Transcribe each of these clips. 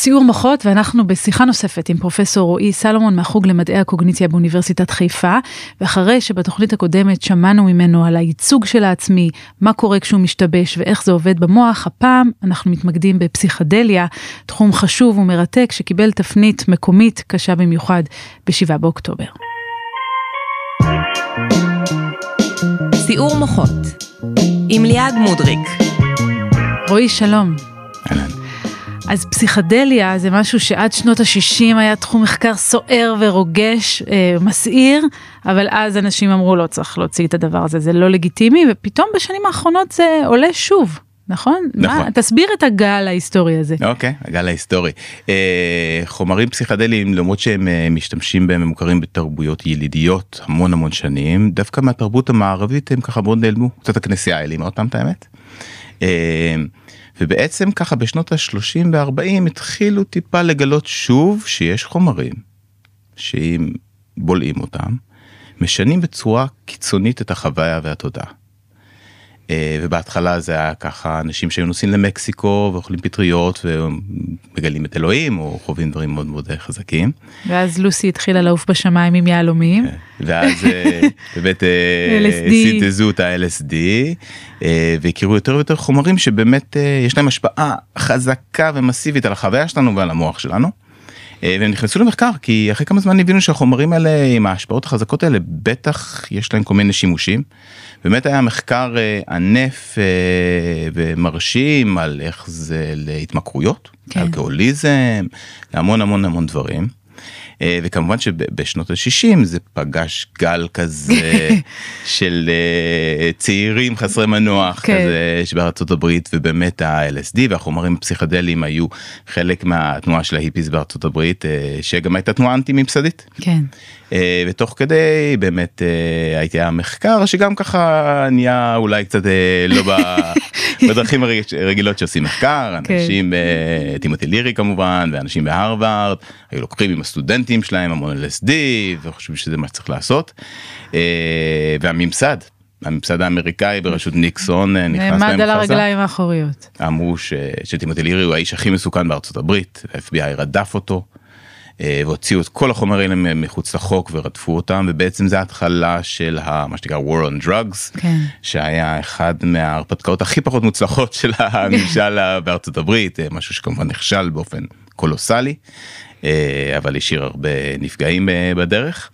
סיעור מוחות ואנחנו בשיחה נוספת עם פרופסור רועי סלומון מהחוג למדעי הקוגניציה באוניברסיטת חיפה ואחרי שבתוכנית הקודמת שמענו ממנו על הייצוג של העצמי, מה קורה כשהוא משתבש ואיך זה עובד במוח, הפעם אנחנו מתמקדים בפסיכדליה, תחום חשוב ומרתק שקיבל תפנית מקומית קשה במיוחד ב-7 באוקטובר. סיעור מוחות עם ליעד מודריק. רועי שלום. אז פסיכדליה זה משהו שעד שנות ה-60 היה תחום מחקר סוער ורוגש, אה, מסעיר, אבל אז אנשים אמרו לא צריך להוציא את הדבר הזה, זה לא לגיטימי, ופתאום בשנים האחרונות זה עולה שוב. נכון? נכון. מה, תסביר את הגל ההיסטורי הזה. אוקיי, okay, הגל ההיסטורי. אה, חומרים פסיכדליים למרות שהם אה, משתמשים בהם הם מוכרים בתרבויות ילידיות המון המון שנים, דווקא מהתרבות המערבית הם ככה מאוד נעלמו, קצת הכנסייה העלימה אותם את האמת. אה, ובעצם ככה בשנות ה-30 וה-40 התחילו טיפה לגלות שוב שיש חומרים שאם בולעים אותם, משנים בצורה קיצונית את החוויה והתודעה. אה, ובהתחלה זה היה ככה אנשים שהיו נוסעים למקסיקו ואוכלים פטריות ומגלים את אלוהים או חווים דברים מאוד מאוד חזקים. ואז לוסי התחילה לעוף בשמיים עם יהלומים. כן. ואז אה, באמת אה, סיטזו את ה-LSD והכירו יותר ויותר חומרים שבאמת יש להם השפעה חזקה ומסיבית על החוויה שלנו ועל המוח שלנו. והם נכנסו למחקר כי אחרי כמה זמן הבינו שהחומרים האלה עם ההשפעות החזקות האלה בטח יש להם כל מיני שימושים. באמת היה מחקר אה, ענף אה, ומרשים על איך זה להתמכרויות, כן. אלכוהוליזם, להמון המון המון דברים. אה, וכמובן שבשנות ה-60 זה פגש גל כזה של צעירים חסרי מנוח כן. כזה שבארצות הברית ובאמת ה-LSD והחומרים הפסיכדליים היו חלק מהתנועה של ההיפיס בארצות הברית שגם הייתה תנועה אנטי ממסדית. כן. אה, ותוך כדי באמת אה, הייתי המחקר שגם ככה נהיה אולי קצת אה, לא בדרכים הרגילות שעושים מחקר כן. אנשים טימותי לירי כמובן ואנשים בהרווארד היו לוקחים עם הסטודנטים שלהם המון LSD וחושבים שזה מה שצריך לעשות והממסד הממסד האמריקאי בראשות ניקסון נכנס להם חזק. נעמד על הרגליים האחוריות. אמרו שטימותי לירי הוא האיש הכי מסוכן בארצות הברית, ה-FBI רדף אותו. אה, והוציאו את כל החומרים האלה מחוץ לחוק ורדפו אותם ובעצם זה התחלה של ה, מה שנקרא war on drugs כן. שהיה אחד מההרפתקאות הכי פחות מוצלחות של הממשל בארצות הברית אה, משהו שכמובן נכשל באופן קולוסלי אה, אבל השאיר הרבה נפגעים בדרך.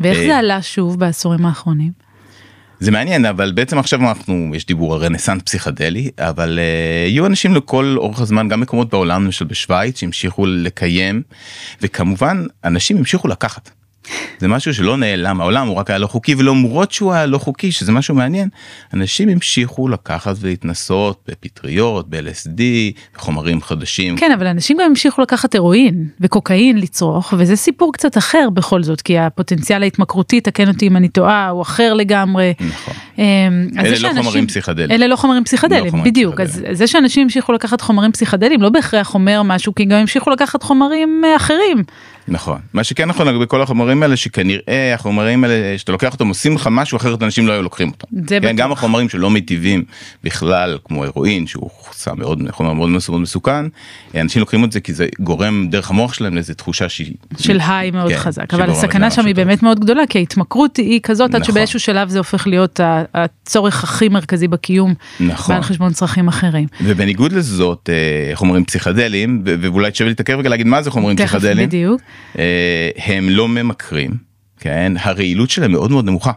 ואיך זה עלה שוב בעשורים האחרונים? זה מעניין אבל בעצם עכשיו אנחנו יש דיבור על רנסאנס פסיכדלי אבל uh, יהיו אנשים לכל אורך הזמן גם מקומות בעולם למשל בשוויץ שהמשיכו לקיים וכמובן אנשים המשיכו לקחת. זה משהו שלא נעלם העולם הוא רק היה לא חוקי ולמרות שהוא היה לא חוקי שזה משהו מעניין אנשים המשיכו לקחת ולהתנסות בפטריות ב-LSD חומרים חדשים. כן אבל אנשים גם המשיכו לקחת הירואין וקוקאין לצרוך וזה סיפור קצת אחר בכל זאת כי הפוטנציאל ההתמכרותי תקן אותי אם אני טועה הוא אחר לגמרי. נכון. אמ, אלה לא חומרים פסיכדליים. אלה לא חומרים פסיכדליים לא בדיוק. אז זה שאנשים המשיכו לקחת חומרים פסיכדליים לא בהכרח אומר משהו כי גם המשיכו לקחת חומרים אה, אחרים. נכון מה שכן נכון לגבי כל החומרים האלה שכנראה החומרים האלה שאתה לוקח אותם עושים לך משהו אחרת אנשים לא היו לוקחים אותם. זה כן, גם החומרים שלא מיטיבים בכלל כמו הירואין שהוא סם מאוד חומר מאוד מאוד מסוכן אנשים לוקחים את זה כי זה גורם דרך המוח שלהם לאיזה תחושה שהיא של היי מאוד כן, חזק אבל הסכנה שם היא באמת מאוד גדולה כי ההתמכרות היא כזאת נכון. עד שבאיזשהו שלב זה הופך להיות הצורך הכי מרכזי בקיום נכון. ועל חשבון צרכים אחרים. ובניגוד לזאת אה, חומרים פסיכדליים ואולי תשווה להתעכב רגע להגיד מה זה חומרים פסיכדליים. בדיוק. אה, הם לא ממכרים, כן? הרעילות שלהם מאוד מאוד נמוכה.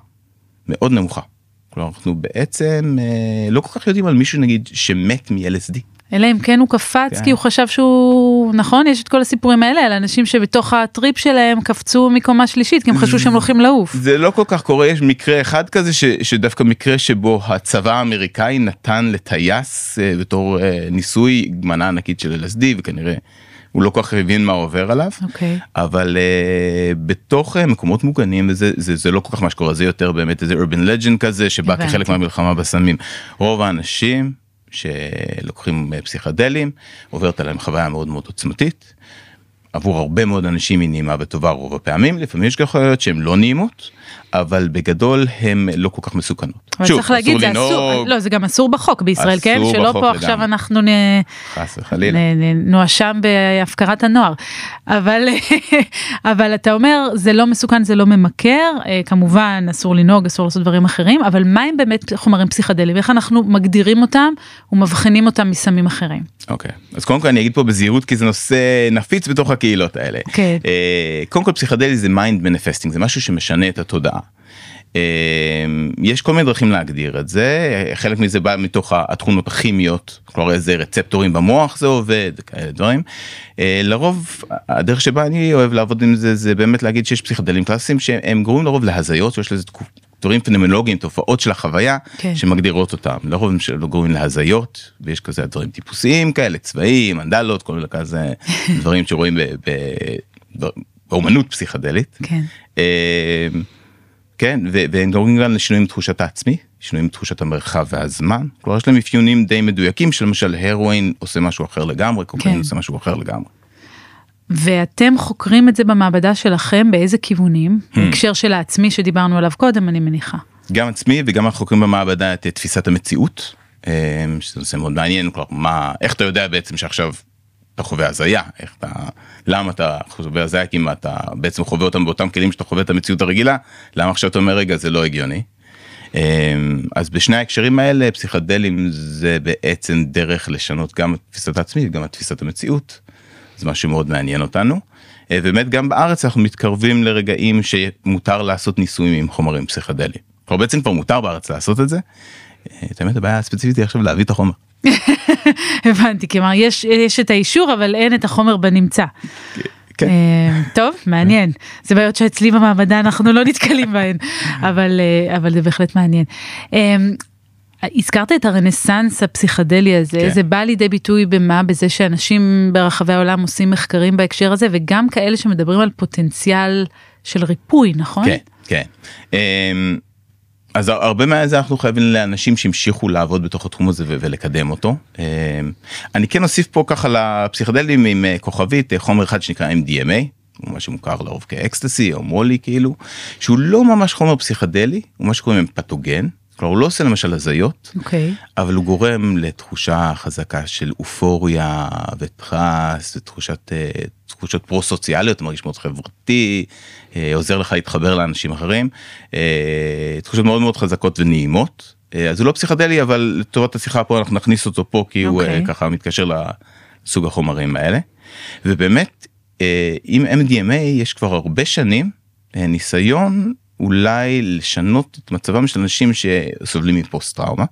מאוד נמוכה. כלומר אנחנו בעצם אה, לא כל כך יודעים על מישהו נגיד שמת מ-LSD. אלא אם כן הוא קפץ כן. כי הוא חשב שהוא נכון יש את כל הסיפורים האלה על אנשים שבתוך הטריפ שלהם קפצו מקומה שלישית כי הם חשבו שהם הולכים לעוף. זה לא כל כך קורה יש מקרה אחד כזה ש, שדווקא מקרה שבו הצבא האמריקאי נתן לטייס uh, בתור uh, ניסוי מנה ענקית של LSD וכנראה הוא לא כל כך הבין מה עובר עליו okay. אוקיי. אבל uh, בתוך uh, מקומות מוגנים וזה זה, זה לא כל כך מה שקורה זה יותר באמת איזה urban legend כזה שבא הבנתי. כחלק מהמלחמה בסמים רוב האנשים שלוקחים uh, פסיכדלים עוברת עליהם חוויה מאוד מאוד עוצמתית. עבור הרבה מאוד אנשים היא נעימה וטובה רוב הפעמים לפעמים יש יכול להיות שהן לא נעימות אבל בגדול הם לא כל כך מסוכנות. אבל שוב, צריך להגיד, זה אסור, לא, זה גם אסור בחוק בישראל, כן? שלא פה עכשיו לגמרי. אנחנו נ... חס וחלילה. נואשם בהפקרת הנוער. אבל, אבל אתה אומר, זה לא מסוכן, זה לא ממכר, אה, כמובן אסור לנהוג, אסור לעשות דברים אחרים, אבל מה הם באמת חומרים פסיכדליים? איך אנחנו מגדירים אותם ומבחינים אותם מסמים אחרים? אוקיי, okay. אז קודם כל אני אגיד פה בזהירות כי זה נושא נפיץ בתוך הקהילות האלה. כן. Okay. אה, קודם כל פסיכדלי זה mind manifesting, זה משהו שמשנה את התודעה. אמ, יש כל מיני דרכים להגדיר את זה חלק מזה בא מתוך התכונות הכימיות כלומר איזה רצפטורים במוח זה עובד כאלה דברים. אה, לרוב הדרך שבה אני אוהב לעבוד עם זה זה באמת להגיד שיש פסיכדלים קלאסיים שהם גורמים לרוב להזיות יש לזה דברים פנומנולוגיים תופעות של החוויה כן. שמגדירות אותם לרוב הם גורמים להזיות ויש כזה דברים טיפוסיים כאלה צבעים מנדלות כל מיני כזה דברים שרואים באומנות פסיכדלית. כן. כן, והם גורמים גם לשינויים בתחושת העצמי, שינויים בתחושת המרחב והזמן. כלומר יש להם אפיונים די מדויקים שלמשל הרואין עושה משהו אחר לגמרי, קוקאין כן. עושה משהו אחר לגמרי. ואתם חוקרים את זה במעבדה שלכם באיזה כיוונים? Hmm. בהקשר של העצמי שדיברנו עליו קודם אני מניחה. גם עצמי וגם אנחנו חוקרים במעבדה את תפיסת המציאות, אמ, שזה נושא מאוד מעניין, כלומר מה, איך אתה יודע בעצם שעכשיו אתה חווה הזיה, איך אתה, למה אתה חווה הזיה, כי אם אתה בעצם חווה אותם באותם כלים שאתה חווה את המציאות הרגילה, למה עכשיו אתה אומר רגע זה לא הגיוני. אמ, אז בשני ההקשרים האלה פסיכדלים זה בעצם דרך לשנות גם את תפיסת העצמי וגם את תפיסת המציאות. זה משהו מאוד מעניין אותנו. אה, באמת גם בארץ אנחנו מתקרבים לרגעים שמותר לעשות ניסויים עם חומרים פסיכדליים. כלומר בעצם כבר מותר בארץ לעשות את זה. אה, את האמת הבעיה הספציפית היא עכשיו להביא את החומר. הבנתי, כלומר יש, יש את האישור אבל אין את החומר בנמצא. כן. אה, טוב, מעניין. זה בעיות שאצלי במעבדה אנחנו לא נתקלים בהן, אבל, אה, אבל זה בהחלט מעניין. אה, הזכרת את הרנסאנס הפסיכדלי הזה, כן. זה בא לידי ביטוי במה? בזה שאנשים ברחבי העולם עושים מחקרים בהקשר הזה, וגם כאלה שמדברים על פוטנציאל של ריפוי, נכון? כן, כן. אז הרבה מזה אנחנו חייבים לאנשים שהמשיכו לעבוד בתוך התחום הזה ולקדם אותו. אה, אני כן אוסיף פה ככה לפסיכדלים עם אה, כוכבית אה, חומר אחד שנקרא MDMA. מה שמוכר לרוב כאקסטסי או מולי כאילו שהוא לא ממש חומר פסיכדלי הוא מה שקוראים פתוגן כלומר הוא לא עושה למשל הזיות okay. אוקיי. אבל הוא גורם לתחושה חזקה של אופוריה וטרס ותחושת תחושות פרו סוציאליות מרגיש מאוד חברתי אה, עוזר לך להתחבר לאנשים אחרים אה, תחושות מאוד מאוד חזקות ונעימות אה, אז הוא לא פסיכדלי אבל לטובת השיחה פה אנחנו נכניס אותו פה כי okay. הוא אוקיי. ככה מתקשר לסוג החומרים האלה ובאמת עם MDMA יש כבר הרבה שנים ניסיון אולי לשנות את מצבם של אנשים שסובלים מפוסט טראומה.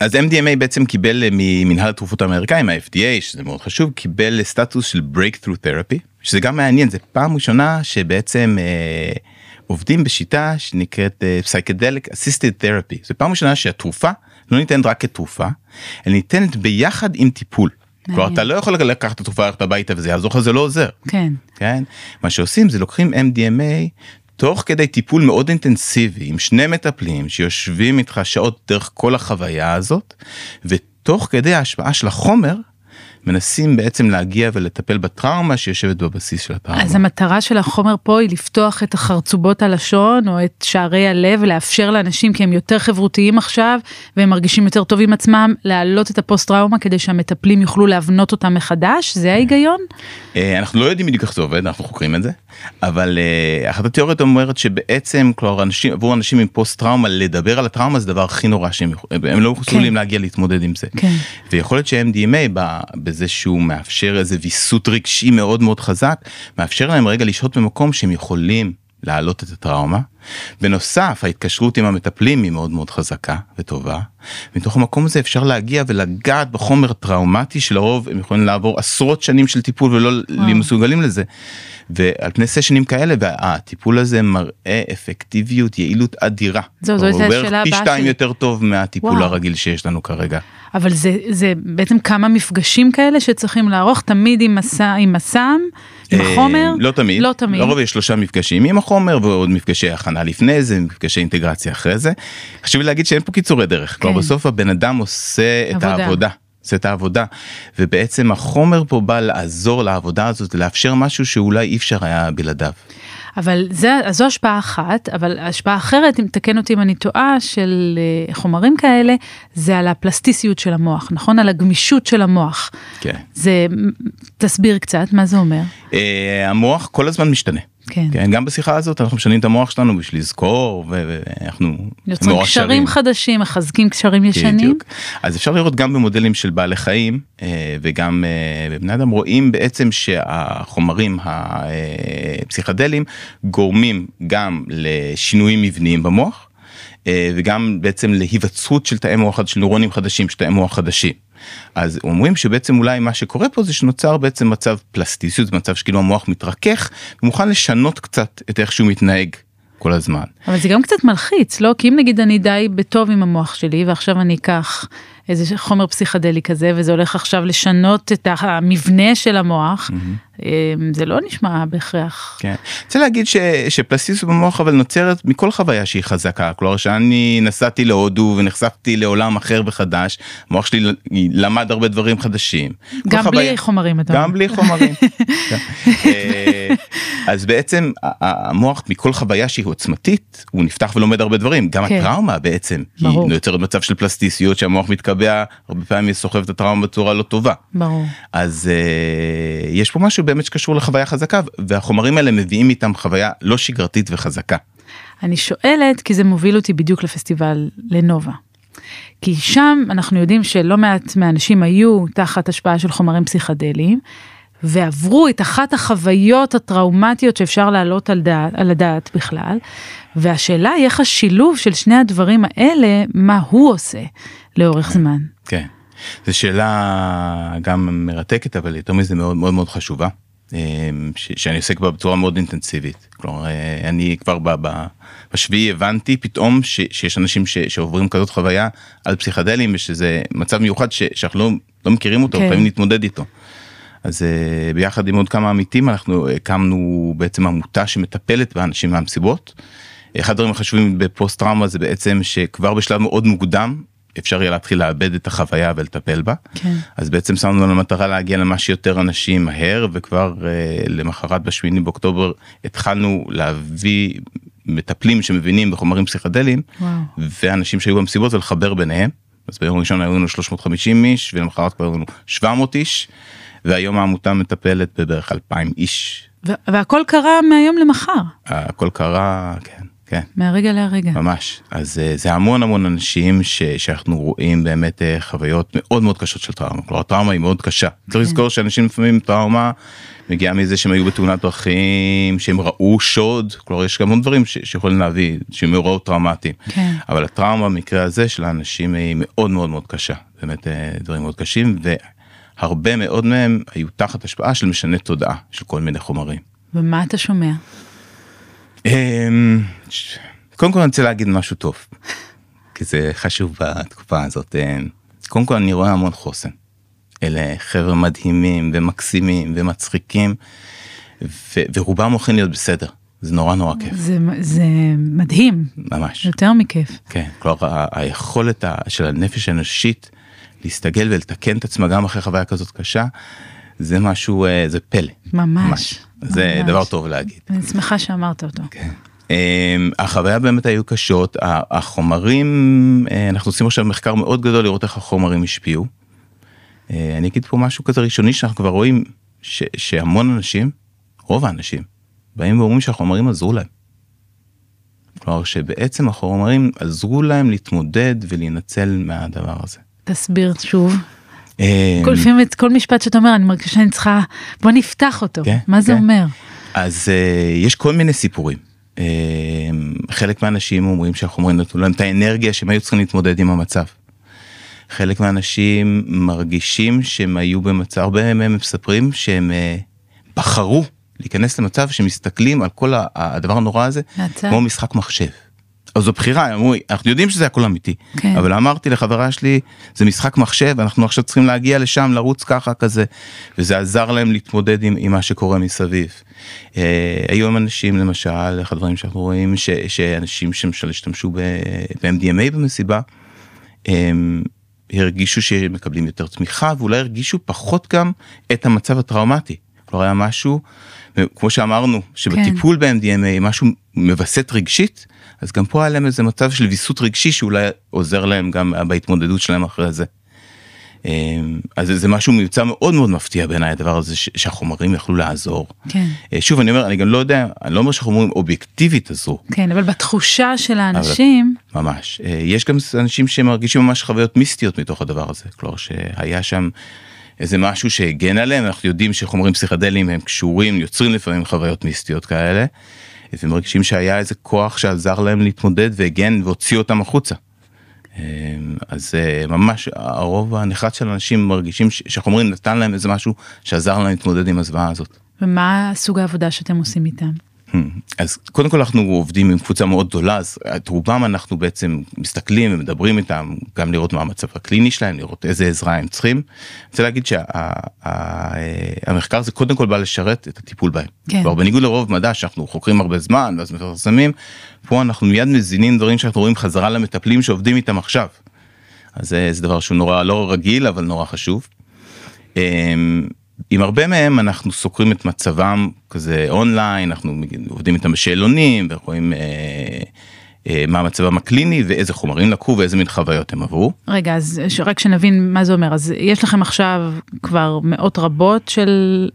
אז MDMA בעצם קיבל ממנהל התרופות האמריקאים ה-FDA שזה מאוד חשוב קיבל סטטוס של breakthrough therapy שזה גם מעניין זה פעם ראשונה שבעצם אה, עובדים בשיטה שנקראת אה, psychedelic assisted therapy זה פעם ראשונה שהתרופה לא ניתנת רק כתרופה אלא ניתנת ביחד עם טיפול. כלומר אתה לא יכול לקחת את התרופה ללכת הביתה וזה יעזור לך זה לא עוזר. כן. כן. מה שעושים זה לוקחים MDMA תוך כדי טיפול מאוד אינטנסיבי עם שני מטפלים שיושבים איתך שעות דרך כל החוויה הזאת ותוך כדי ההשפעה של החומר מנסים בעצם להגיע ולטפל בטראומה שיושבת בבסיס של הטראומה. אז המטרה של החומר פה היא לפתוח את החרצובות הלשון או את שערי הלב ולאפשר לאנשים כי הם יותר חברותיים עכשיו והם מרגישים יותר טוב עם עצמם להעלות את הפוסט טראומה כדי שהמטפלים יוכלו להבנות אותם מחדש זה ההיגיון? אה, אנחנו לא יודעים בדיוק איך זה עובד אנחנו חוקרים את זה אבל אה, אחת התיאוריות אומרת שבעצם כלומר אנשים עבור אנשים עם פוסט טראומה לדבר על הטראומה זה דבר הכי נורא שהם הם לא יכולים כן. להגיע להתמודד עם זה. כן. ויכול להיות ש-MDMA בזה שהוא מאפשר איזה ויסות רגשי מאוד מאוד חזק מאפשר להם רגע לשהות במקום שהם יכולים להעלות את הטראומה. בנוסף ההתקשרות עם המטפלים היא מאוד מאוד חזקה וטובה. מתוך המקום הזה אפשר להגיע ולגעת בחומר טראומטי שלרוב הם יכולים לעבור עשרות שנים של טיפול ולא מסוגלים לזה. ועל פני סשנים כאלה והטיפול הזה מראה אפקטיביות יעילות אדירה. זו, זו הייתה השאלה הבאה שלי. פי שתיים יותר טוב מהטיפול וואו. הרגיל שיש לנו כרגע. אבל זה, זה בעצם כמה מפגשים כאלה שצריכים לערוך תמיד עם מסע, עם הסם, עם אה, החומר? לא תמיד. לא תמיד. לרוב יש שלושה מפגשים עם החומר ועוד מפגשי הכנה לפני זה, מפגשי אינטגרציה אחרי זה. חשוב לי להגיד שאין פה קיצורי דרך. כן. כלומר בסוף הבן אדם עושה את עבודה. העבודה. עושה את העבודה ובעצם החומר פה בא לעזור לעבודה הזאת לאפשר משהו שאולי אי אפשר היה בלעדיו. אבל זה, זו השפעה אחת, אבל השפעה אחרת, אם תקן אותי אם אני טועה, של אה, חומרים כאלה, זה על הפלסטיסיות של המוח, נכון? על הגמישות של המוח. כן. זה, תסביר קצת, מה זה אומר? אה, המוח כל הזמן משתנה. כן. כן, גם בשיחה הזאת אנחנו משנים את המוח שלנו בשביל לזכור ואנחנו יוצרים קשרים חדשים מחזקים קשרים ישנים. בדיוק. אז אפשר לראות גם במודלים של בעלי חיים אה, וגם אה, בבני אדם רואים בעצם שהחומרים הפסיכדליים גורמים גם לשינויים מבניים במוח אה, וגם בעצם להיווצרות של תאי מוח של נוירונים חדשים של תאי מוח חדשים. אז אומרים שבעצם אולי מה שקורה פה זה שנוצר בעצם מצב פלסטיסיות, מצב שכאילו המוח מתרכך ומוכן לשנות קצת את איך שהוא מתנהג כל הזמן. אבל זה גם קצת מלחיץ, לא? כי אם נגיד אני די בטוב עם המוח שלי ועכשיו אני אקח איזה חומר פסיכדלי כזה וזה הולך עכשיו לשנות את המבנה של המוח, mm-hmm. זה לא נשמע בהכרח. כן. רוצה להגיד ש, שפלסטיסות במוח אבל נוצרת מכל חוויה שהיא חזקה, כלומר שאני נסעתי להודו ונחשפתי לעולם אחר וחדש, המוח שלי למד הרבה דברים חדשים. גם בלי חוויה, חומרים. גם בלי חומרים. אז בעצם המוח מכל חוויה שהיא עוצמתית הוא נפתח ולומד הרבה דברים, גם כן. הטראומה בעצם, ברור. היא יוצרת מצב של פלסטיסיות שהמוח. מתקבע הרבה פעמים סוחב את הטראומה בצורה לא טובה. ברור. אז uh, יש פה משהו באמת שקשור לחוויה חזקה והחומרים האלה מביאים איתם חוויה לא שגרתית וחזקה. אני שואלת כי זה מוביל אותי בדיוק לפסטיבל לנובה. כי שם אנחנו יודעים שלא מעט מהאנשים היו תחת השפעה של חומרים פסיכדליים. ועברו את אחת החוויות הטראומטיות שאפשר להעלות על, דעת, על הדעת בכלל, והשאלה היא איך השילוב של שני הדברים האלה, מה הוא עושה לאורך זמן. כן, זו שאלה גם מרתקת, אבל יותר מזה מאוד מאוד מאוד חשובה, אמ, שאני עוסק בה בצורה מאוד אינטנסיבית. כלומר, אה, אני כבר בשביעי הבנתי פתאום ש, שיש אנשים ש, שעוברים כזאת חוויה על פסיכדלים, ושזה מצב מיוחד ש, שאנחנו לא, לא מכירים אותו, כן. חייבים להתמודד איתו. אז uh, ביחד עם עוד כמה עמיתים אנחנו הקמנו בעצם עמותה שמטפלת באנשים מהמסיבות. אחד הדברים החשובים בפוסט טראומה זה בעצם שכבר בשלב מאוד מוקדם אפשר יהיה להתחיל לאבד את החוויה ולטפל בה. כן. אז בעצם שמנו לנו למטרה להגיע למה שיותר אנשים מהר וכבר uh, למחרת בשמיני באוקטובר התחלנו להביא מטפלים שמבינים בחומרים פסיכדליים ואנשים שהיו במסיבות ולחבר ביניהם. אז ביום ראשון היו לנו 350 איש ולמחרת כבר היו לנו 700 איש. והיום העמותה מטפלת בבערך 2,000 איש. והכל קרה מהיום למחר. הכל קרה, כן. כן. מהרגע להרגע. ממש. אז אה, זה המון המון אנשים ש, שאנחנו רואים באמת אה, חוויות מאוד מאוד קשות של טראומה. כלומר הטראומה היא מאוד קשה. כן. צריך לזכור שאנשים לפעמים טראומה מגיעה מזה שהם היו בתאונת דרכים, שהם ראו שוד, כלומר יש גם המון דברים ש, שיכולים להביא, שהם מאורעות טראומטיים. כן. אבל הטראומה במקרה הזה של האנשים היא מאוד מאוד מאוד קשה. באמת אה, דברים מאוד קשים. הרבה מאוד מהם היו תחת השפעה של משנה תודעה של כל מיני חומרים. ומה אתה שומע? אמ, קודם כל אני רוצה להגיד משהו טוב, כי זה חשוב בתקופה הזאת. אמ, קודם כל אני רואה המון חוסן. אלה חבר'ה מדהימים ומקסימים ומצחיקים, ו- ורובם הולכים להיות בסדר. זה נורא נורא כיף. זה, זה מדהים. ממש. יותר מכיף. כן, כלומר היכולת של הנפש האנושית להסתגל ולתקן את עצמה גם אחרי חוויה כזאת קשה, זה משהו, אה, זה פלא. ממש. ממש. זה ממש. דבר טוב להגיד. אני שמחה שאמרת אותו. כן. אמ, החוויה באמת היו קשות, החומרים, אה, אנחנו עושים עכשיו מחקר מאוד גדול לראות איך החומרים השפיעו. אה, אני אגיד פה משהו כזה ראשוני שאנחנו כבר רואים ש, שהמון אנשים, רוב האנשים, באים ואומרים שהחומרים עזרו להם. כלומר שבעצם החומרים עזרו להם להתמודד ולהינצל מהדבר הזה. תסביר שוב. אה, כל לפעמים את כל משפט שאתה אומר אני מרגישה שאני צריכה בוא נפתח אותו כן, מה זה כן. אומר. אז uh, יש כל מיני סיפורים. Uh, חלק מהאנשים אומרים שהחומרים נתנו להם את האנרגיה שהם היו צריכים להתמודד עם המצב. חלק מהאנשים מרגישים שהם היו במצב, הרבה מהם מספרים שהם uh, בחרו להיכנס למצב שמסתכלים על כל הדבר הנורא הזה כמו משחק מחשב. אז זו בחירה, אמרו, אנחנו יודעים שזה הכל אמיתי, כן. אבל אמרתי לחברה שלי, זה משחק מחשב, אנחנו עכשיו צריכים להגיע לשם, לרוץ ככה כזה, וזה עזר להם להתמודד עם, עם מה שקורה מסביב. אה, היום אנשים למשל, אחד הדברים שאנחנו רואים, ש, שאנשים שמשל השתמשו ב-MDMA במסיבה, הם הרגישו שהם מקבלים יותר תמיכה ואולי הרגישו פחות גם את המצב הטראומטי. כלומר היה משהו, כמו שאמרנו, שבטיפול כן. ב-MDMA משהו מווסת רגשית, אז גם פה היה להם איזה מצב של ויסות רגשי שאולי עוזר להם גם בהתמודדות שלהם אחרי זה. אמ, אז זה משהו מבצע מאוד מאוד מפתיע בעיניי הדבר הזה שהחומרים יכלו לעזור. כן. אה, שוב אני אומר אני גם לא יודע אני לא אומר שהחומרים אובייקטיבית עזרו. כן אבל בתחושה של האנשים. אבל, ממש אה, יש גם אנשים שמרגישים ממש חוויות מיסטיות מתוך הדבר הזה כלומר שהיה שם. איזה משהו שהגן עליהם אנחנו יודעים שחומרים פסיכדליים הם קשורים יוצרים לפעמים חוויות מיסטיות כאלה. ומרגישים שהיה איזה כוח שעזר להם להתמודד והגן והוציא אותם החוצה. אמ, אז אה, ממש הרוב הנחרץ של אנשים מרגישים שהחומרים נתן להם איזה משהו שעזר להם להתמודד עם הזוועה הזאת. ומה סוג העבודה שאתם עושים איתם? אז קודם כל אנחנו עובדים עם קבוצה מאוד גדולה אז את רובם אנחנו בעצם מסתכלים ומדברים איתם גם לראות מה המצב הקליני שלהם לראות איזה עזרה הם צריכים. אני רוצה להגיד שהמחקר שה, זה קודם כל בא לשרת את הטיפול בהם. כן. בניגוד לרוב מדע שאנחנו חוקרים הרבה זמן ואז מפרסמים פה אנחנו מיד מזינים דברים שאנחנו רואים חזרה למטפלים שעובדים איתם עכשיו. אז זה, זה דבר שהוא נורא לא רגיל אבל נורא חשוב. עם הרבה מהם אנחנו סוקרים את מצבם כזה אונליין אנחנו עובדים איתם בשאלונים ורואים אה, אה, מה מצבם הקליני ואיזה חומרים לקחו ואיזה מין חוויות הם עברו. רגע אז רק שנבין מה זה אומר אז יש לכם עכשיו כבר מאות רבות של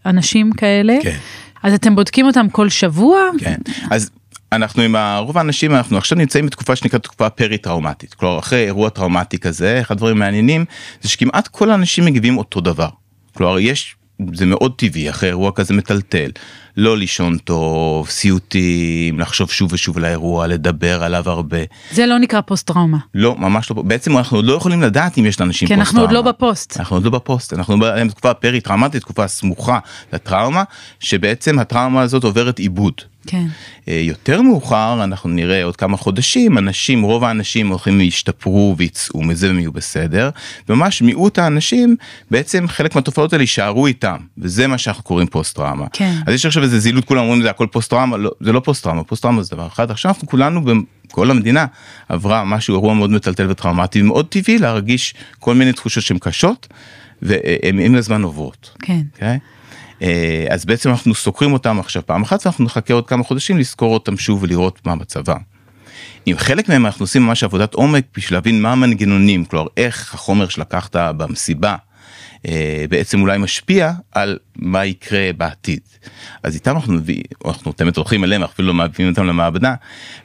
אנשים כאלה כן. אז אתם בודקים אותם כל שבוע כן אז אנחנו עם רוב האנשים אנחנו עכשיו נמצאים בתקופה שנקראת תקופה פרי טראומטית כלומר אחרי אירוע טראומטי כזה אחד הדברים מעניינים זה שכמעט כל האנשים מגיבים אותו דבר. כלומר יש זה מאוד טבעי אחרי אירוע כזה מטלטל לא לישון טוב סיוטים לחשוב שוב ושוב על האירוע לדבר עליו הרבה. זה לא נקרא פוסט טראומה. לא ממש לא בעצם אנחנו עוד לא יכולים לדעת אם יש לאנשים פוסט טראומה. כי אנחנו עוד לא בפוסט. אנחנו עוד לא בפוסט אנחנו בתקופה פרי טראומטית תקופה סמוכה לטראומה שבעצם הטראומה הזאת עוברת עיבוד. כן. אה, יותר מאוחר אנחנו נראה עוד כמה חודשים אנשים רוב האנשים הולכים להשתפר ויצאו מזה והם יהיו בסדר ממש מיעוט האנשים בעצם חלק מהתופעות האלה יישארו איתם וזה מה שאנחנו קוראים פוסט טראומה. כן. אז יש עכשיו איזה זילות כולם אומרים זה הכל פוסט טראומה לא, זה לא פוסט טראומה פוסט טראומה זה דבר אחד עכשיו אנחנו כולנו בכל המדינה עברה משהו אירוע מאוד מטלטל וטראומטי מאוד טבעי להרגיש כל מיני תחושות שהן קשות והן עם הזמן עוברות. כן. Okay? אה, אז בעצם אנחנו סוקרים אותם עכשיו פעם אחת ואנחנו נחכה עוד כמה חודשים לזכור אותם שוב ולראות מה מצבם. עם חלק מהם אנחנו עושים ממש עבודת עומק בשביל להבין מה המנגנונים כלומר איך החומר שלקחת במסיבה בעצם אולי משפיע על מה יקרה בעתיד. אז איתם אנחנו מביאים, אנחנו תמיד הולכים אליהם, אפילו לא מביאים אותם למעבדה,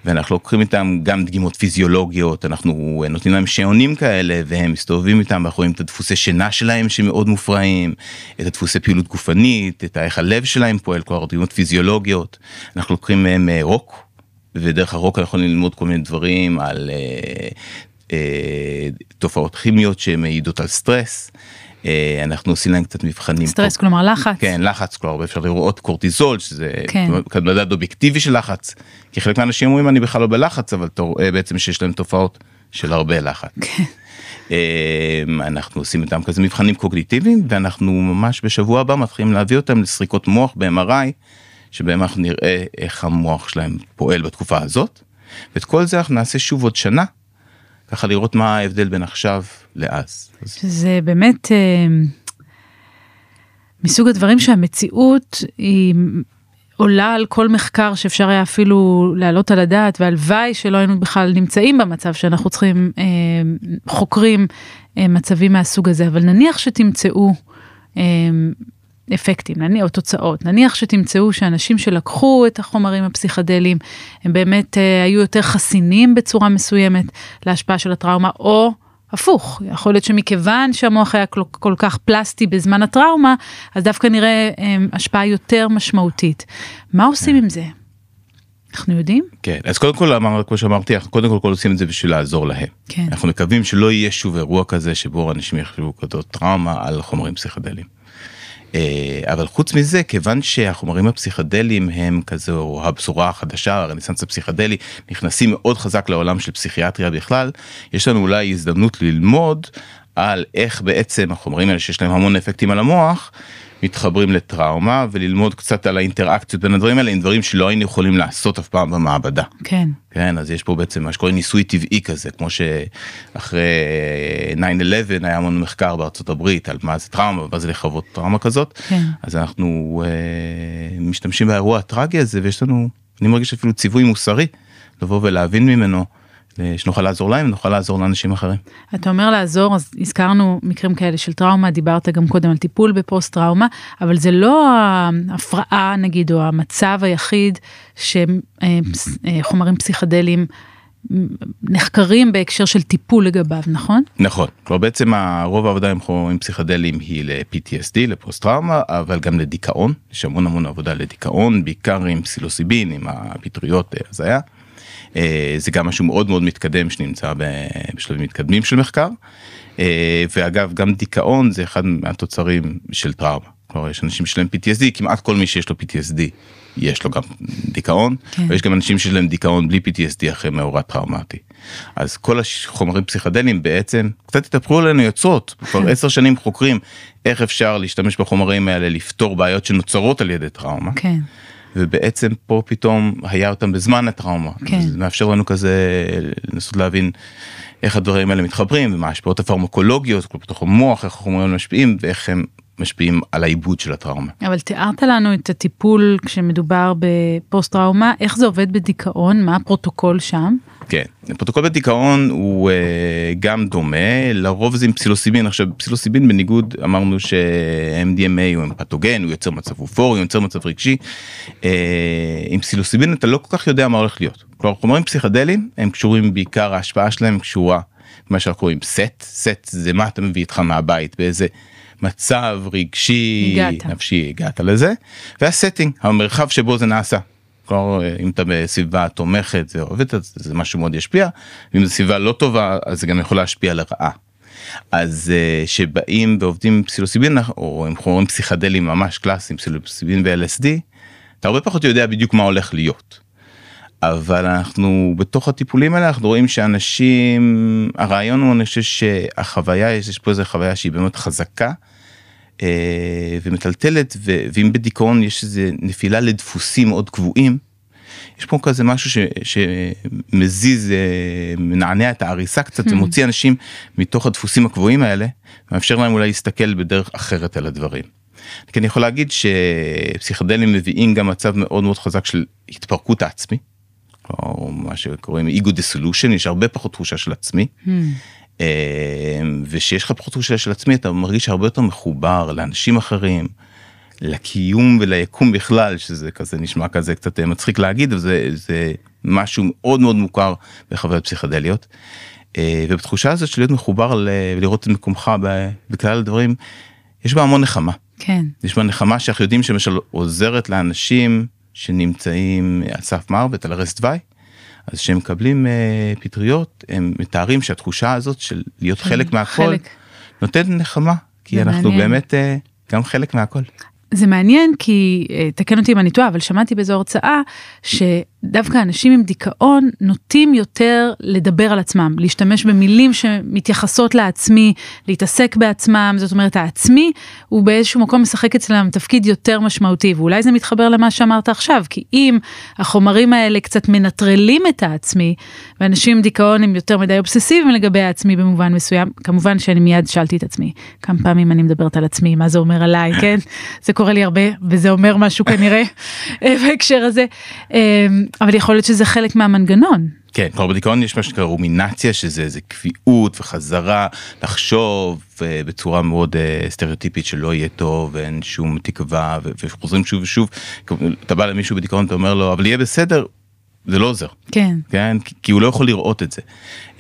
ואנחנו לוקחים איתם גם דגימות פיזיולוגיות, אנחנו נותנים להם שעונים כאלה, והם מסתובבים איתם, ואנחנו רואים את הדפוסי שינה שלהם שמאוד מופרעים, את הדפוסי פעילות גופנית, את איך הלב שלהם פועל, כלומר דגימות פיזיולוגיות, אנחנו לוקחים מהם אה, רוק, ודרך הרוק אנחנו יכולים ללמוד כל מיני דברים על אה, אה, תופעות כימיות שמעידות על סטרס. אה, אנחנו עושים להם קצת מבחנים. סטרס כלומר לחץ. כן לחץ כלומר אפשר לראות קורטיזול שזה כן. מדד אובייקטיבי של לחץ. כי חלק מהאנשים אומרים אני בכלל לא בלחץ אבל אתה רואה בעצם שיש להם תופעות של הרבה לחץ. כן. אה, אנחנו עושים איתם כזה מבחנים קוגניטיביים ואנחנו ממש בשבוע הבא מתחילים להביא אותם לסריקות מוח ב-MRI שבהם אנחנו נראה איך המוח שלהם פועל בתקופה הזאת. ואת כל זה אנחנו נעשה שוב עוד שנה ככה לראות מה ההבדל בין עכשיו לאז. זה באמת אה, מסוג הדברים שהמציאות היא עולה על כל מחקר שאפשר היה אפילו להעלות על הדעת והלוואי שלא היינו בכלל נמצאים במצב שאנחנו צריכים אה, חוקרים אה, מצבים מהסוג הזה אבל נניח שתמצאו אפקטים נניח, או תוצאות נניח שתמצאו שאנשים שלקחו את החומרים הפסיכדליים הם באמת אה, היו יותר חסינים בצורה מסוימת להשפעה של הטראומה או הפוך יכול להיות שמכיוון שהמוח היה כל, כל כך פלסטי בזמן הטראומה אז דווקא נראה אה, השפעה יותר משמעותית מה עושים עם זה. אנחנו יודעים? כן, אז קודם כל אמר, כמו שאמרתי, אנחנו קודם כל, כל עושים את זה בשביל לעזור להם. כן. אנחנו מקווים שלא יהיה שוב אירוע כזה שבו אנשים יחשבו כזאת טראומה על חומרים פסיכדליים. אה, אבל חוץ מזה כיוון שהחומרים הפסיכדליים הם כזו הבשורה החדשה הרנסאנס הפסיכדלי נכנסים מאוד חזק לעולם של פסיכיאטריה בכלל יש לנו אולי הזדמנות ללמוד על איך בעצם החומרים האלה שיש להם המון אפקטים על המוח מתחברים לטראומה וללמוד קצת על האינטראקציות בין הדברים האלה עם דברים שלא היינו יכולים לעשות אף פעם במעבדה. כן. כן, אז יש פה בעצם מה שקורה ניסוי טבעי כזה, כמו שאחרי 9-11 היה המון מחקר בארצות הברית על מה זה טראומה, מה זה לחוות טראומה כזאת, כן. אז אנחנו אה, משתמשים באירוע הטרגי הזה ויש לנו, אני מרגיש אפילו ציווי מוסרי, לבוא ולהבין ממנו. שנוכל לעזור להם נוכל לעזור לאנשים אחרים. אתה אומר לעזור אז הזכרנו מקרים כאלה של טראומה דיברת גם קודם על טיפול בפוסט טראומה אבל זה לא ההפרעה נגיד או המצב היחיד שחומרים פסיכדליים נחקרים בהקשר של טיפול לגביו נכון? נכון, כלומר בעצם רוב העבודה עם חומרים פסיכדליים היא ל-PTSD לפוסט טראומה אבל גם לדיכאון יש המון המון עבודה לדיכאון בעיקר עם פסילוסיבין עם הפטריות הזיה. אה, זה גם משהו מאוד מאוד מתקדם שנמצא בשלבים מתקדמים של מחקר. אה, ואגב גם דיכאון זה אחד מהתוצרים של טראומה. כלומר יש אנשים שלהם PTSD כמעט כל מי שיש לו PTSD יש לו גם דיכאון כן. ויש גם אנשים שיש להם דיכאון בלי PTSD אחרי מאורע טראומטי. אז כל החומרים פסיכדליים בעצם קצת התהפכו עלינו יוצרות כבר. עשר שנים חוקרים איך אפשר להשתמש בחומרים האלה לפתור בעיות שנוצרות על ידי טראומה. כן. ובעצם פה פתאום היה אותם בזמן הטראומה. כן. זה מאפשר לנו כזה לנסות להבין איך הדברים האלה מתחברים ומה ההשפעות הפרמקולוגיות בתוך המוח איך החומרים משפיעים ואיך הם משפיעים על העיבוד של הטראומה. אבל תיארת לנו את הטיפול כשמדובר בפוסט טראומה איך זה עובד בדיכאון מה הפרוטוקול שם. כן, פרוטוקול בדיכאון הוא uh, גם דומה לרוב זה עם פסילוסיבין עכשיו פסילוסיבין בניגוד אמרנו ש-MDMA הוא אמפתוגן הוא יוצר מצב אופורי הוא יוצר מצב רגשי uh, עם פסילוסיבין אתה לא כל כך יודע מה הולך להיות. כלומר חומרים פסיכדליים הם קשורים בעיקר ההשפעה שלהם קשורה מה שאנחנו קוראים סט סט זה מה אתה מביא איתך מהבית באיזה מצב רגשי הגעת. נפשי הגעת לזה והסטינג המרחב שבו זה נעשה. כלומר אם אתה בסביבה תומכת זה עובד זה משהו מאוד ישפיע אם זו סביבה לא טובה אז זה גם יכול להשפיע לרעה. אז uh, שבאים ועובדים עם פסילוסיבין או עם חומרים פסיכדליים ממש קלאסיים פסילוסיבין ו-LSD אתה הרבה פחות יודע בדיוק מה הולך להיות. אבל אנחנו בתוך הטיפולים האלה אנחנו רואים שאנשים הרעיון הוא אני חושב שהחוויה יש פה איזה חוויה שהיא באמת חזקה אה, ומטלטלת ואם בדיכאון יש איזה נפילה לדפוסים מאוד קבועים. יש פה כזה משהו ש, שמזיז אה, מנענע את ההריסה קצת ומוציא hmm. אנשים מתוך הדפוסים הקבועים האלה מאפשר להם אולי להסתכל בדרך אחרת על הדברים. כי אני יכול להגיד שפסיכדלים מביאים גם מצב מאוד מאוד חזק של התפרקות העצמי. או מה שקוראים אגו דיסולושן יש הרבה פחות תחושה של עצמי. Hmm. אמ, ושיש לך פחות תחושה של עצמי אתה מרגיש הרבה יותר מחובר לאנשים אחרים. לקיום וליקום בכלל שזה כזה נשמע כזה קצת אה, מצחיק להגיד וזה זה משהו מאוד מאוד מוכר בחוויות פסיכדליות. אה, ובתחושה הזאת של להיות מחובר ולראות את מקומך בכלל הדברים יש בה המון נחמה. כן. יש בה נחמה שאנחנו יודעים שמשל עוזרת לאנשים שנמצאים על סף מוות על ערש דווי. אז כשהם מקבלים uh, פטריות הם מתארים שהתחושה הזאת של להיות כן, חלק מהכל חלק. נותן נחמה כי אנחנו. באמת uh, גם חלק מהכל. זה מעניין כי אה, תקן אותי אם אני טועה אבל שמעתי באיזו הרצאה שדווקא אנשים עם דיכאון נוטים יותר לדבר על עצמם להשתמש במילים שמתייחסות לעצמי להתעסק בעצמם. זאת אומרת העצמי הוא באיזשהו מקום משחק אצלם תפקיד יותר משמעותי ואולי זה מתחבר למה שאמרת עכשיו כי אם החומרים האלה קצת מנטרלים את העצמי ואנשים עם דיכאון הם יותר מדי אובססיביים לגבי העצמי במובן מסוים כמובן שאני מיד שאלתי את עצמי כמה פעמים אני מדברת על עצמי מה זה אומר עליי כן? זה קורה לי הרבה וזה אומר משהו כנראה אה, בהקשר הזה. אה, אבל יכול להיות שזה חלק מהמנגנון. כן, כבר בדיכאון יש מה שנקרא רומינציה שזה איזה קביעות וחזרה לחשוב אה, בצורה מאוד סטריאוטיפית שלא יהיה טוב ואין שום תקווה וחוזרים שוב ושוב. אתה בא למישהו בדיכאון אתה אומר לו אבל יהיה בסדר זה לא עוזר. כן. כן? כי הוא לא יכול לראות את זה.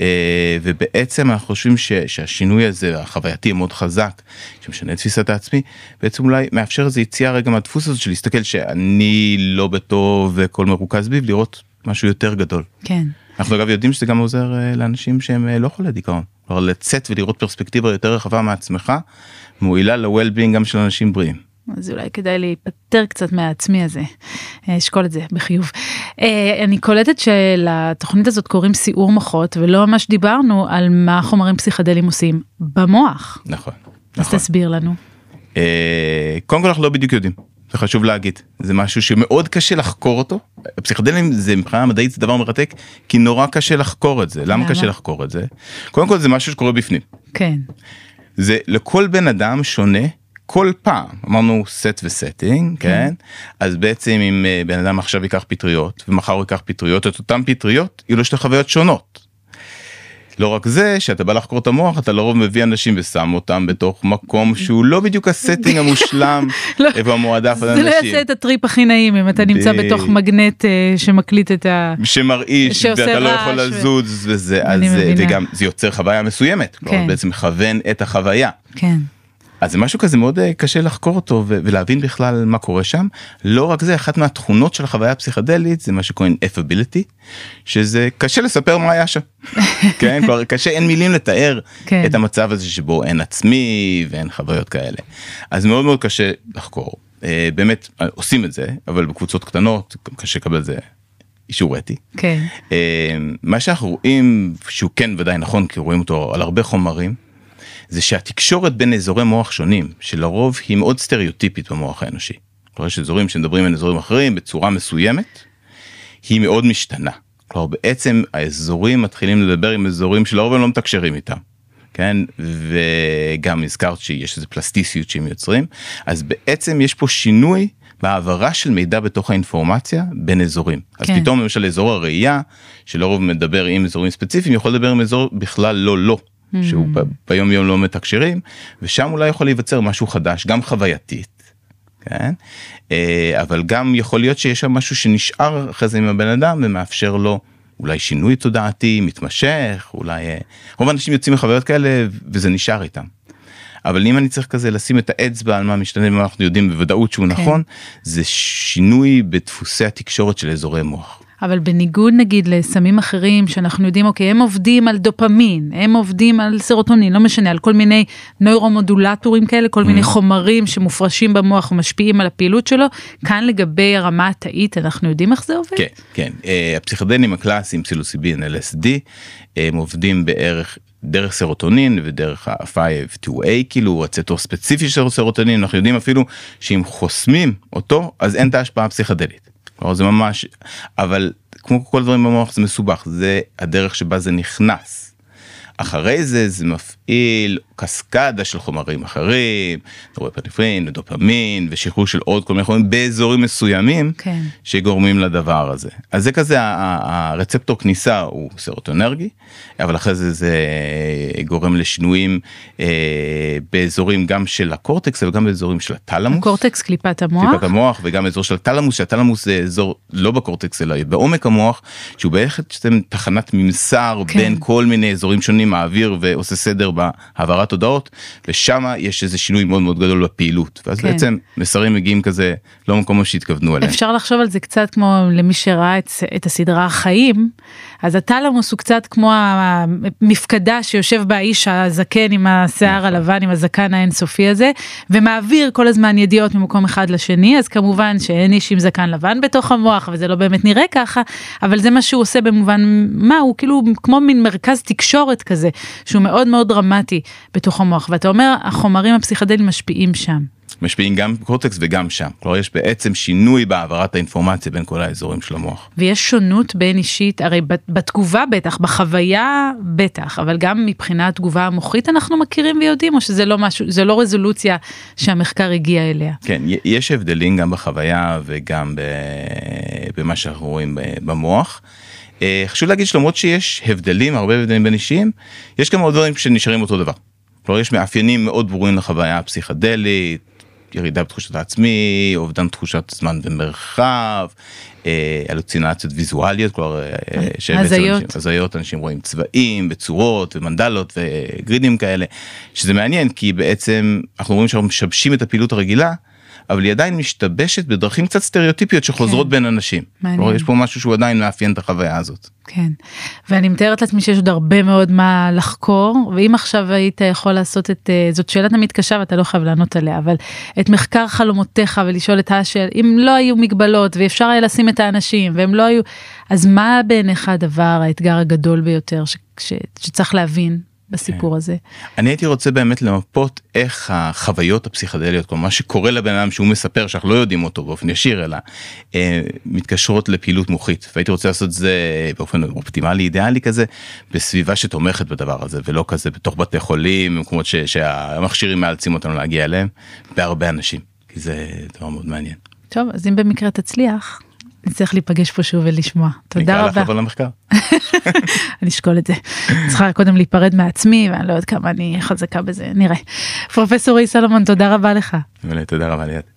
אה, ובעצם אנחנו חושבים ש, שהשינוי הזה החווייתי מאוד חזק, שמשנה את תפיסת העצמי, בעצם אולי מאפשר איזה יציאה רגע מהדפוס הזה של להסתכל שאני לא בטוב וכל מרוכז בי, ולראות משהו יותר גדול. כן. אנחנו אגב יודעים שזה גם עוזר אה, לאנשים שהם אה, לא חולי דיכאון. כלומר לצאת ולראות פרספקטיבה יותר רחבה מעצמך, מועילה ל-well-being גם של אנשים בריאים. אז אולי כדאי להיפטר קצת מהעצמי הזה, אה, אשקול את זה בחיוב. אה, אני קולטת שלתוכנית הזאת קוראים סיעור מוחות ולא ממש דיברנו על מה חומרים פסיכדלים עושים במוח. נכון. אז נכון. תסביר לנו. קודם כל אנחנו לא בדיוק יודעים. זה חשוב להגיד זה משהו שמאוד קשה לחקור אותו פסיכדלים זה מבחינה מדעית זה דבר מרתק כי נורא קשה לחקור את זה למה קשה לחקור את זה קודם כל זה משהו שקורה בפנים כן זה לכל בן אדם שונה כל פעם אמרנו set ו setting כן. כן אז בעצם אם אה, בן אדם עכשיו ייקח פטריות ומחר הוא ייקח פטריות את אותן פטריות יהיו לו שתי חוויות שונות. לא רק זה שאתה בא לחקור את המוח אתה לרוב מביא אנשים ושם אותם בתוך מקום שהוא לא בדיוק ה setting המושלם לא, איפה המועדף על אנשים. זה לא יעשה את הטריפ הכי נעים אם אתה נמצא בתוך מגנט אה, שמקליט את ה... שמרעיש ואתה לא יכול לזוז וזה אז וגם זה יוצר חוויה מסוימת. כן. בעצם מכוון את החוויה. כן. אז זה משהו כזה מאוד אה, קשה לחקור אותו ולהבין בכלל מה קורה שם. לא רק זה, אחת מהתכונות של החוויה הפסיכדלית זה מה שקוראים אפביליטי, שזה קשה לספר מה היה שם. כן, כבר קשה, אין מילים לתאר כן. את המצב הזה שבו אין עצמי ואין חוויות כאלה. אז מאוד מאוד קשה לחקור. אה, באמת אה, עושים את זה, אבל בקבוצות קטנות קשה לקבל את זה אישור אתי. כן. מה שאנחנו רואים שהוא כן ודאי נכון כי רואים אותו על הרבה חומרים זה שהתקשורת בין אזורי מוח שונים, שלרוב היא מאוד סטריאוטיפית במוח האנושי. כלומר יש אזורים שמדברים על אזורים אחרים בצורה מסוימת, היא מאוד משתנה. כלומר בעצם האזורים מתחילים לדבר עם אזורים שלרוב הם לא מתקשרים איתם. כן וגם הזכרת שיש איזה פלסטיסיות שהם יוצרים אז בעצם יש פה שינוי בהעברה של מידע בתוך האינפורמציה בין אזורים. כן. אז פתאום למשל אזור הראייה שלרוב מדבר עם אזורים ספציפיים יכול לדבר עם אזור בכלל לא לא. שהוא mm. ביום יום לא מתקשרים ושם אולי יכול להיווצר משהו חדש גם חווייתית. כן? אה, אבל גם יכול להיות שיש שם משהו שנשאר אחרי זה עם הבן אדם ומאפשר לו אולי שינוי תודעתי מתמשך אולי אה, רוב האנשים יוצאים מחוויות כאלה וזה נשאר איתם. אבל אם אני צריך כזה לשים את האצבע על מה משתנה ומה אנחנו יודעים בוודאות שהוא כן. נכון זה שינוי בדפוסי התקשורת של אזורי מוח. אבל בניגוד נגיד לסמים אחרים שאנחנו יודעים אוקיי הם עובדים על דופמין הם עובדים על סרוטונין לא משנה על כל מיני נוירומודולטורים כאלה כל מיני mm. חומרים שמופרשים במוח ומשפיעים על הפעילות שלו כאן לגבי הרמה התאית אנחנו יודעים איך זה עובד? כן כן uh, הפסיכדנים הקלאסיים פסילוסיבין LSD הם עובדים בערך דרך סרוטונין ודרך ה-5-2A כאילו רצטור ספציפי של סרוטונין אנחנו יודעים אפילו שאם חוסמים אותו אז אין את ההשפעה הפסיכדלית. כלומר זה ממש אבל כמו כל דברים במוח זה מסובך זה הדרך שבה זה נכנס. אחרי זה זה מפעיל קסקדה של חומרים אחרים, נורפנפרין ודופמין ושחרור של עוד כל מיני חומרים באזורים מסוימים כן. שגורמים לדבר הזה. אז זה כזה הרצפטור כניסה הוא סרוטונרגי, אבל אחרי זה זה גורם לשינויים אה, באזורים גם של הקורטקס וגם באזורים של הטלמוס. הקורטקס קליפת המוח. קליפת המוח וגם אזור של הטלמוס, שהטלמוס זה אזור לא בקורטקס אלא בעומק המוח, שהוא בעצם תחנת ממסר כן. בין כל מיני אזורים שונים מעביר ועושה סדר בהעברת העברת הודעות ושם יש איזה שינוי מאוד מאוד גדול בפעילות ואז כן. בעצם מסרים מגיעים כזה לא מקומות שהתכוונו אליהם. אפשר לחשוב על זה קצת כמו למי שראה את, את הסדרה החיים אז הטלמוס הוא קצת כמו המפקדה שיושב באיש הזקן עם השיער נכון. הלבן עם הזקן האינסופי הזה ומעביר כל הזמן ידיעות ממקום אחד לשני אז כמובן שאין איש עם זקן לבן בתוך המוח וזה לא באמת נראה ככה אבל זה מה שהוא עושה במובן מה הוא כאילו כמו מין מרכז תקשורת כזה שהוא מאוד מאוד דרמטי בתוך המוח ואתה אומר החומרים הפסיכדליים משפיעים שם. משפיעים גם בקורטקס וגם שם. כלומר יש בעצם שינוי בהעברת האינפורמציה בין כל האזורים של המוח. ויש שונות בין אישית, הרי בתגובה בטח, בחוויה בטח, אבל גם מבחינת התגובה המוחית אנחנו מכירים ויודעים, או שזה לא משהו, זה לא רזולוציה שהמחקר הגיע אליה? כן, יש הבדלים גם בחוויה וגם במה שאנחנו רואים במוח. אה, חשוב להגיד שלמרות שיש הבדלים, הרבה הבדלים בין אישיים, יש גם עוד דברים שנשארים אותו דבר. כלומר יש מאפיינים מאוד ברורים לחוויה הפסיכדלית, ירידה בתחושת העצמי, אובדן תחושת זמן ומרחב, אה, אלוצינציות ויזואליות, כלומר אה, הזיות, הזיות, אנשים רואים צבעים וצורות ומנדלות וגרידים כאלה, שזה מעניין כי בעצם אנחנו רואים שאנחנו משבשים את הפעילות הרגילה. אבל היא עדיין משתבשת בדרכים קצת סטריאוטיפיות שחוזרות כן. בין אנשים. מעניין. יש פה משהו שהוא עדיין מאפיין את החוויה הזאת. כן, ואני מתארת לעצמי שיש עוד הרבה מאוד מה לחקור, ואם עכשיו היית יכול לעשות את, אה, זאת שאלה תמיד קשה ואתה לא חייב לענות עליה, אבל את מחקר חלומותיך ולשאול את השאל, אם לא היו מגבלות ואפשר היה לשים את האנשים והם לא היו, אז מה בעיניך הדבר, האתגר הגדול ביותר ש, ש, שצריך להבין בסיפור כן. הזה. אני הייתי רוצה באמת למפות איך החוויות הפסיכדליות, כל מה שקורה לבן אדם שהוא מספר שאנחנו לא יודעים אותו באופן ישיר אלא אה, מתקשרות לפעילות מוחית והייתי רוצה לעשות זה באופן אופטימלי אידיאלי כזה בסביבה שתומכת בדבר הזה ולא כזה בתוך בתי חולים מקומות שהמכשירים מאלצים אותנו להגיע אליהם בהרבה אנשים כי זה דבר מאוד מעניין. טוב אז אם במקרה תצליח נצטרך להיפגש פה שוב ולשמוע. תודה רבה. לבוא למחקר. אני אשקול את זה. צריכה קודם להיפרד מעצמי ואני לא יודעת כמה אני חזקה בזה, נראה. פרופסור אי סלומון, תודה רבה לך. תודה רבה ליאת.